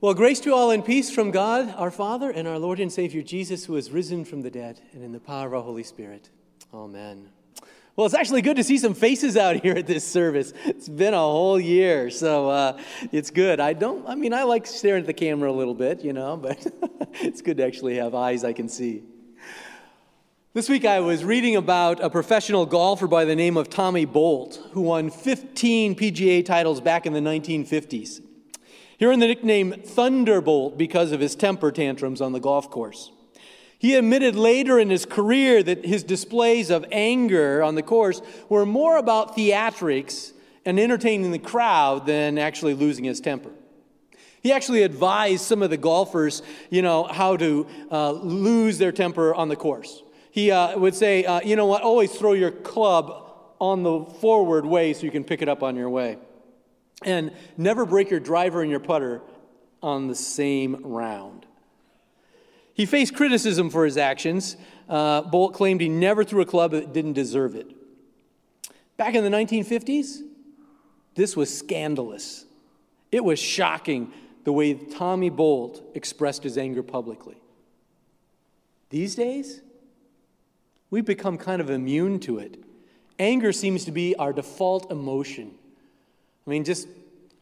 Well, grace to all and peace from God, our Father, and our Lord and Savior Jesus, who has risen from the dead, and in the power of our Holy Spirit. Amen. Well, it's actually good to see some faces out here at this service. It's been a whole year, so uh, it's good. I don't, I mean, I like staring at the camera a little bit, you know, but it's good to actually have eyes I can see. This week I was reading about a professional golfer by the name of Tommy Bolt, who won 15 PGA titles back in the 1950s. He earned the nickname Thunderbolt because of his temper tantrums on the golf course. He admitted later in his career that his displays of anger on the course were more about theatrics and entertaining the crowd than actually losing his temper. He actually advised some of the golfers, you know, how to uh, lose their temper on the course. He uh, would say, uh, you know what, always throw your club on the forward way so you can pick it up on your way. And never break your driver and your putter on the same round. He faced criticism for his actions. Uh, Bolt claimed he never threw a club that didn't deserve it. Back in the 1950s, this was scandalous. It was shocking the way Tommy Bolt expressed his anger publicly. These days, we've become kind of immune to it. Anger seems to be our default emotion. I mean, just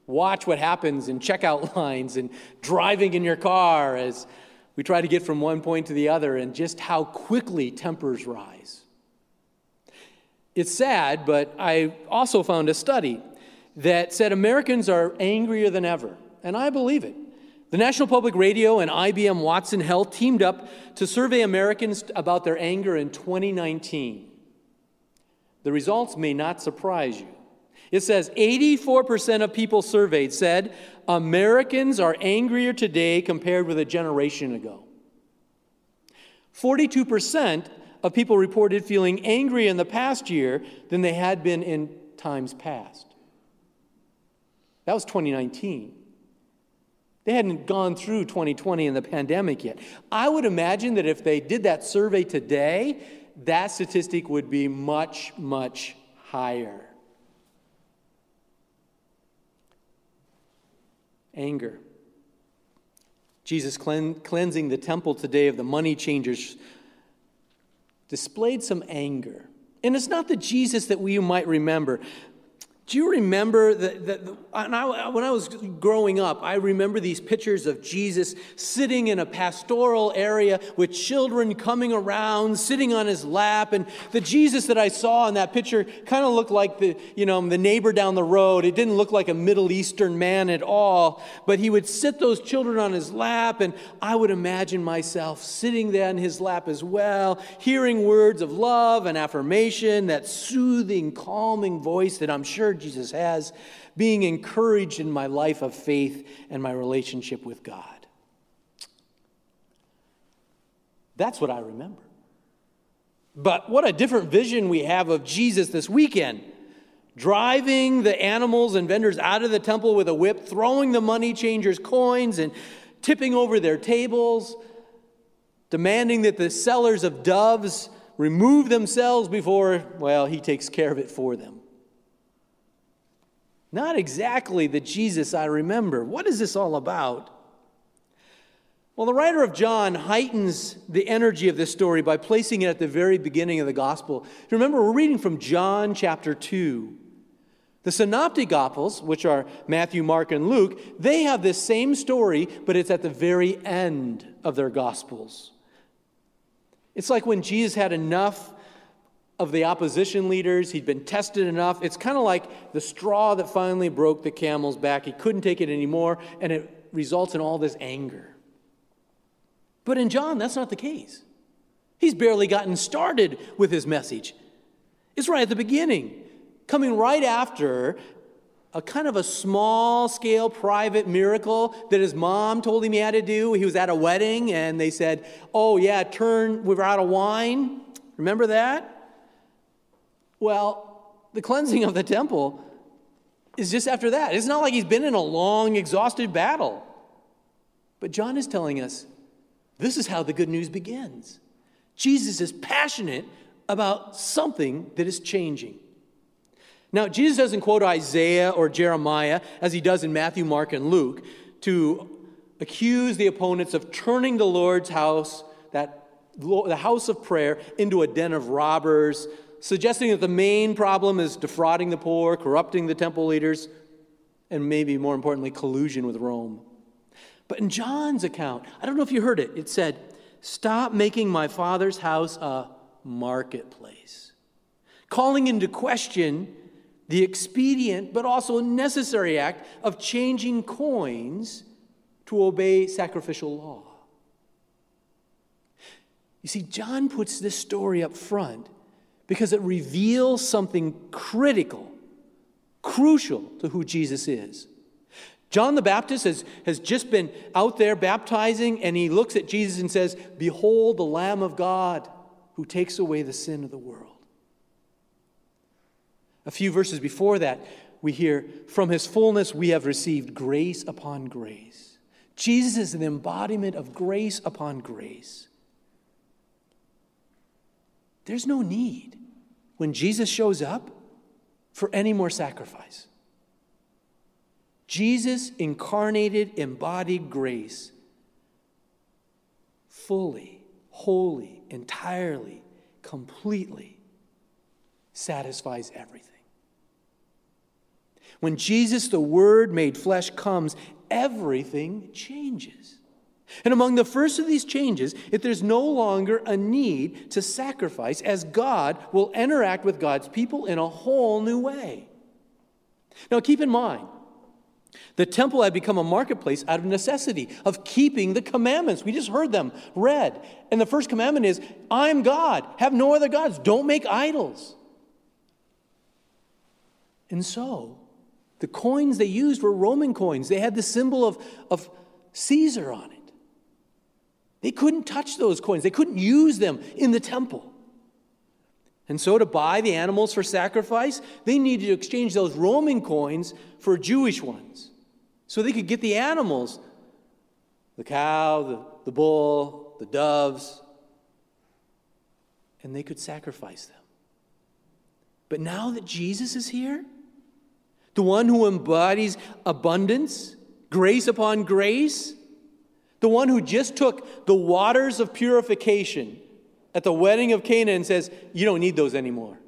watch what happens in checkout lines and driving in your car as we try to get from one point to the other and just how quickly tempers rise. It's sad, but I also found a study that said Americans are angrier than ever, and I believe it. The National Public Radio and IBM Watson Health teamed up to survey Americans about their anger in 2019. The results may not surprise you. It says 84% of people surveyed said Americans are angrier today compared with a generation ago. 42% of people reported feeling angry in the past year than they had been in times past. That was 2019. They hadn't gone through 2020 and the pandemic yet. I would imagine that if they did that survey today, that statistic would be much, much higher. Anger. Jesus cleansing the temple today of the money changers displayed some anger. And it's not the Jesus that we might remember. Do you remember that? that when I was growing up, I remember these pictures of Jesus sitting in a pastoral area with children coming around, sitting on his lap. And the Jesus that I saw in that picture kind of looked like the, you know, the neighbor down the road. It didn't look like a Middle Eastern man at all. But he would sit those children on his lap, and I would imagine myself sitting there in his lap as well, hearing words of love and affirmation, that soothing, calming voice that I'm sure Jesus has, being encouraged in my life of faith and my relationship with God. That's what I remember. But what a different vision we have of Jesus this weekend. Driving the animals and vendors out of the temple with a whip, throwing the money changers' coins and tipping over their tables, demanding that the sellers of doves remove themselves before, well, he takes care of it for them. Not exactly the Jesus I remember. What is this all about? Well, the writer of John heightens the energy of this story by placing it at the very beginning of the gospel. Remember, we're reading from John chapter 2. The synoptic gospels, which are Matthew, Mark, and Luke, they have this same story, but it's at the very end of their gospels. It's like when Jesus had enough of the opposition leaders. He'd been tested enough. It's kind of like the straw that finally broke the camel's back. He couldn't take it anymore, and it results in all this anger. But in John, that's not the case. He's barely gotten started with his message. It's right at the beginning, coming right after a kind of a small scale private miracle that his mom told him he had to do. He was at a wedding and they said, Oh, yeah, turn, we're out of wine. Remember that? Well, the cleansing of the temple is just after that. It's not like he's been in a long, exhausted battle. But John is telling us this is how the good news begins. Jesus is passionate about something that is changing. Now, Jesus doesn't quote Isaiah or Jeremiah as he does in Matthew, Mark, and Luke to accuse the opponents of turning the Lord's house, that the house of prayer, into a den of robbers, suggesting that the main problem is defrauding the poor, corrupting the temple leaders, and maybe more importantly, collusion with Rome. But in John's account, I don't know if you heard it, it said, Stop making my father's house a marketplace, calling into question the expedient but also necessary act of changing coins to obey sacrificial law. You see, John puts this story up front because it reveals something critical, crucial to who Jesus is. John the Baptist has, has just been out there baptizing, and he looks at Jesus and says, Behold the Lamb of God who takes away the sin of the world. A few verses before that, we hear, From his fullness we have received grace upon grace. Jesus is an embodiment of grace upon grace. There's no need when Jesus shows up for any more sacrifice. Jesus incarnated, embodied grace fully, wholly, entirely, completely satisfies everything. When Jesus, the Word made flesh, comes, everything changes. And among the first of these changes, if there's no longer a need to sacrifice, as God will interact with God's people in a whole new way. Now, keep in mind, the temple had become a marketplace out of necessity, of keeping the commandments. We just heard them read. And the first commandment is I'm God, have no other gods, don't make idols. And so, the coins they used were Roman coins. They had the symbol of, of Caesar on it. They couldn't touch those coins, they couldn't use them in the temple. And so, to buy the animals for sacrifice, they needed to exchange those Roman coins for Jewish ones. So they could get the animals the cow, the, the bull, the doves, and they could sacrifice them. But now that Jesus is here, the one who embodies abundance, grace upon grace, the one who just took the waters of purification at the wedding of Cana and says, You don't need those anymore,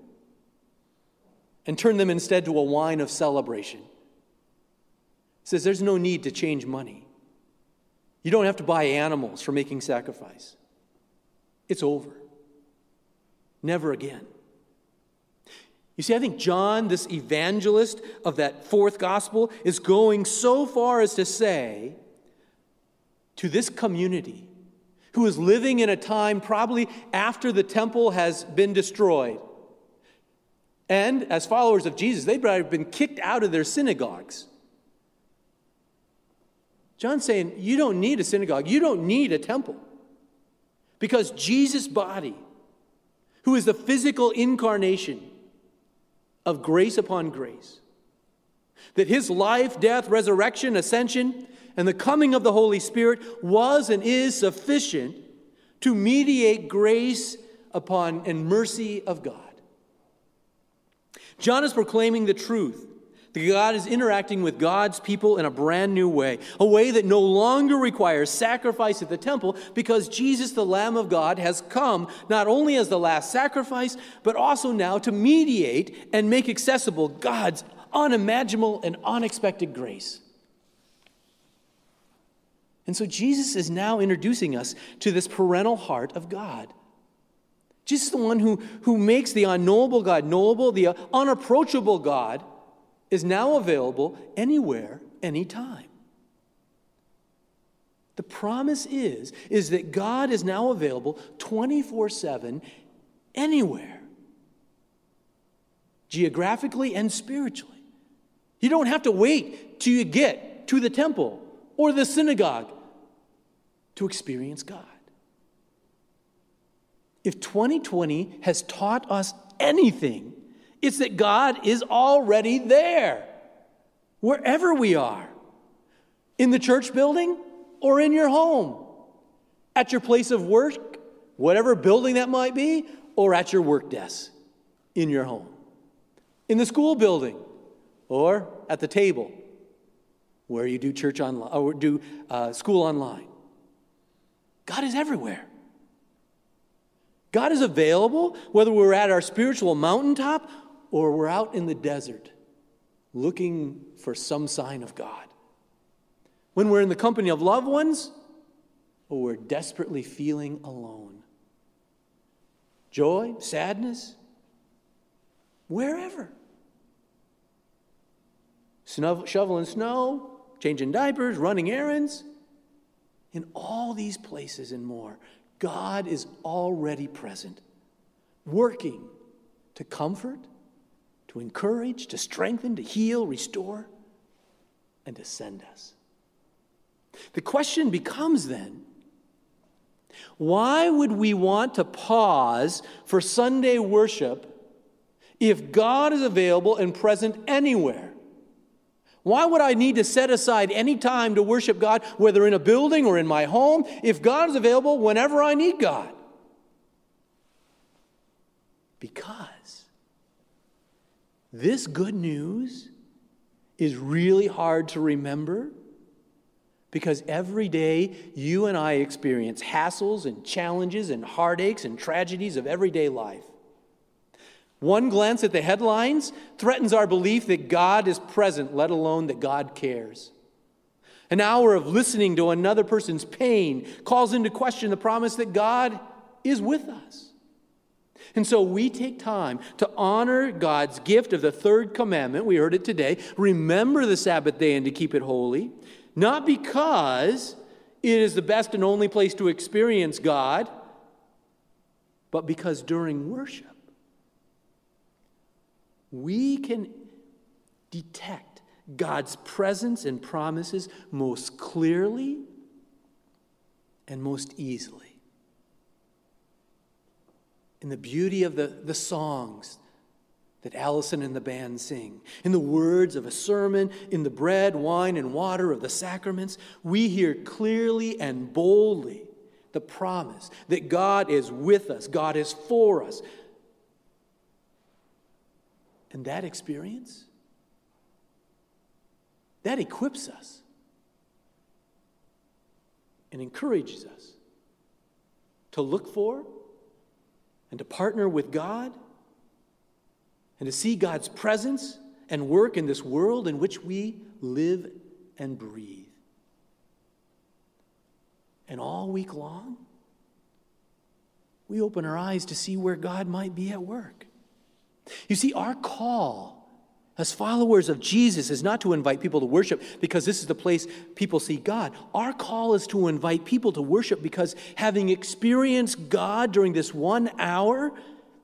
and turned them instead to a wine of celebration. says there's no need to change money. You don't have to buy animals for making sacrifice. It's over. Never again. You see, I think John, this evangelist of that fourth gospel, is going so far as to say to this community who is living in a time probably after the temple has been destroyed. And as followers of Jesus, they've probably been kicked out of their synagogues. John's saying, You don't need a synagogue, you don't need a temple. Because Jesus' body, who is the physical incarnation of grace upon grace, that his life, death, resurrection, ascension, and the coming of the Holy Spirit was and is sufficient to mediate grace upon and mercy of God. John is proclaiming the truth that God is interacting with God's people in a brand new way, a way that no longer requires sacrifice at the temple because Jesus, the Lamb of God, has come not only as the last sacrifice, but also now to mediate and make accessible God's unimaginable and unexpected grace. And so Jesus is now introducing us to this parental heart of God. Jesus is the one who, who makes the unknowable God knowable, the unapproachable God is now available anywhere, anytime. The promise is, is that God is now available 24 7 anywhere, geographically and spiritually. You don't have to wait till you get to the temple or the synagogue to experience God. If 2020 has taught us anything, it's that God is already there, wherever we are in the church building or in your home, at your place of work, whatever building that might be, or at your work desk in your home, in the school building, or at the table, where you do church online or do uh, school online. God is everywhere. God is available whether we're at our spiritual mountaintop or we're out in the desert looking for some sign of God. When we're in the company of loved ones or we're desperately feeling alone. Joy, sadness, wherever. Snow, shoveling snow, changing diapers, running errands. In all these places and more, God is already present, working to comfort, to encourage, to strengthen, to heal, restore, and to send us. The question becomes then why would we want to pause for Sunday worship if God is available and present anywhere? Why would I need to set aside any time to worship God, whether in a building or in my home, if God is available whenever I need God? Because this good news is really hard to remember because every day you and I experience hassles and challenges and heartaches and tragedies of everyday life. One glance at the headlines threatens our belief that God is present, let alone that God cares. An hour of listening to another person's pain calls into question the promise that God is with us. And so we take time to honor God's gift of the third commandment. We heard it today. Remember the Sabbath day and to keep it holy. Not because it is the best and only place to experience God, but because during worship, we can detect God's presence and promises most clearly and most easily. In the beauty of the, the songs that Allison and the band sing, in the words of a sermon, in the bread, wine, and water of the sacraments, we hear clearly and boldly the promise that God is with us, God is for us, and that experience, that equips us and encourages us to look for and to partner with God and to see God's presence and work in this world in which we live and breathe. And all week long, we open our eyes to see where God might be at work. You see, our call as followers of Jesus is not to invite people to worship because this is the place people see God. Our call is to invite people to worship because having experienced God during this one hour,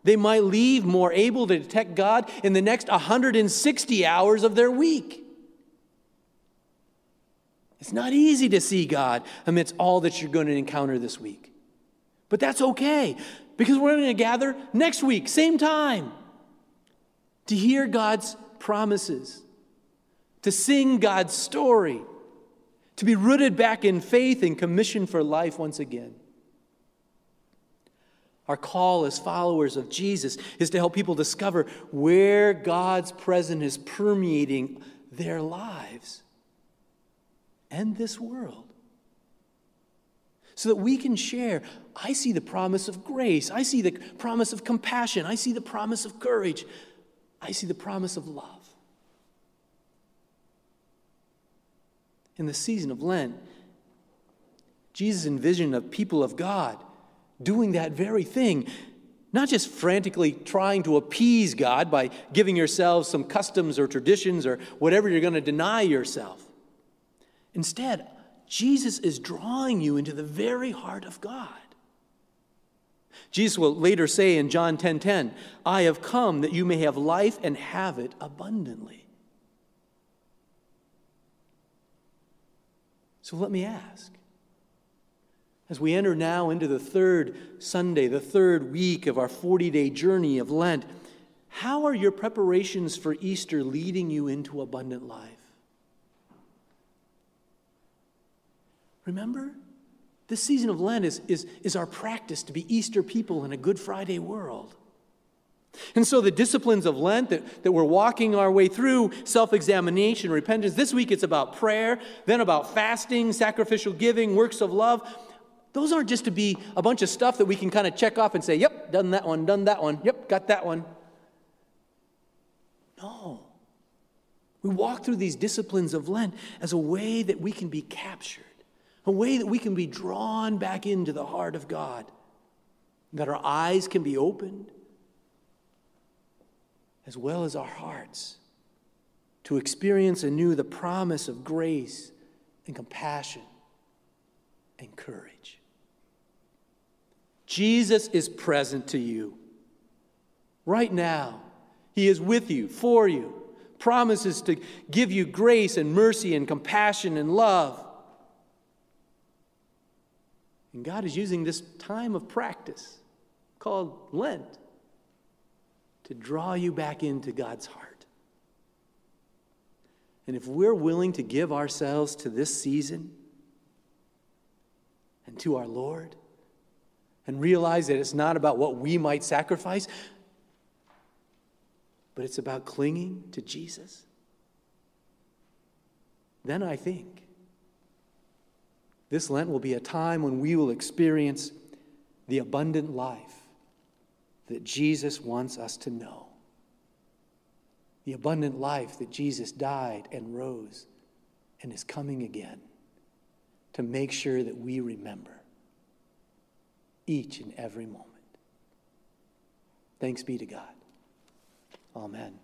they might leave more able to detect God in the next 160 hours of their week. It's not easy to see God amidst all that you're going to encounter this week. But that's okay because we're going to gather next week, same time to hear God's promises, to sing God's story, to be rooted back in faith and commissioned for life once again. Our call as followers of Jesus is to help people discover where God's presence is permeating their lives and this world. So that we can share. I see the promise of grace. I see the promise of compassion. I see the promise of courage. I see the promise of love. In the season of Lent, Jesus envisioned a people of God doing that very thing, not just frantically trying to appease God by giving yourselves some customs or traditions or whatever you're going to deny yourself. Instead, Jesus is drawing you into the very heart of God. Jesus will later say in John 10:10, 10, 10, "I have come that you may have life and have it abundantly." So let me ask, as we enter now into the third Sunday, the third week of our 40-day journey of Lent, how are your preparations for Easter leading you into abundant life? Remember? This season of Lent is, is, is our practice to be Easter people in a Good Friday world. And so, the disciplines of Lent that, that we're walking our way through self examination, repentance this week it's about prayer, then about fasting, sacrificial giving, works of love. Those aren't just to be a bunch of stuff that we can kind of check off and say, yep, done that one, done that one, yep, got that one. No. We walk through these disciplines of Lent as a way that we can be captured, a way that we can be drawn back into the heart of God, that our eyes can be opened, as well as our hearts, to experience anew the promise of grace and compassion and courage. Jesus is present to you right now. He is with you, for you, promises to give you grace and mercy and compassion and love. And God is using this time of practice called Lent to draw you back into God's heart. And if we're willing to give ourselves to this season and to our Lord, and realize that it's not about what we might sacrifice, but it's about clinging to Jesus, then I think this Lent will be a time when we will experience the abundant life that Jesus wants us to know. The abundant life that Jesus died and rose and is coming again to make sure that we remember each and every moment. Thanks be to God. Amen.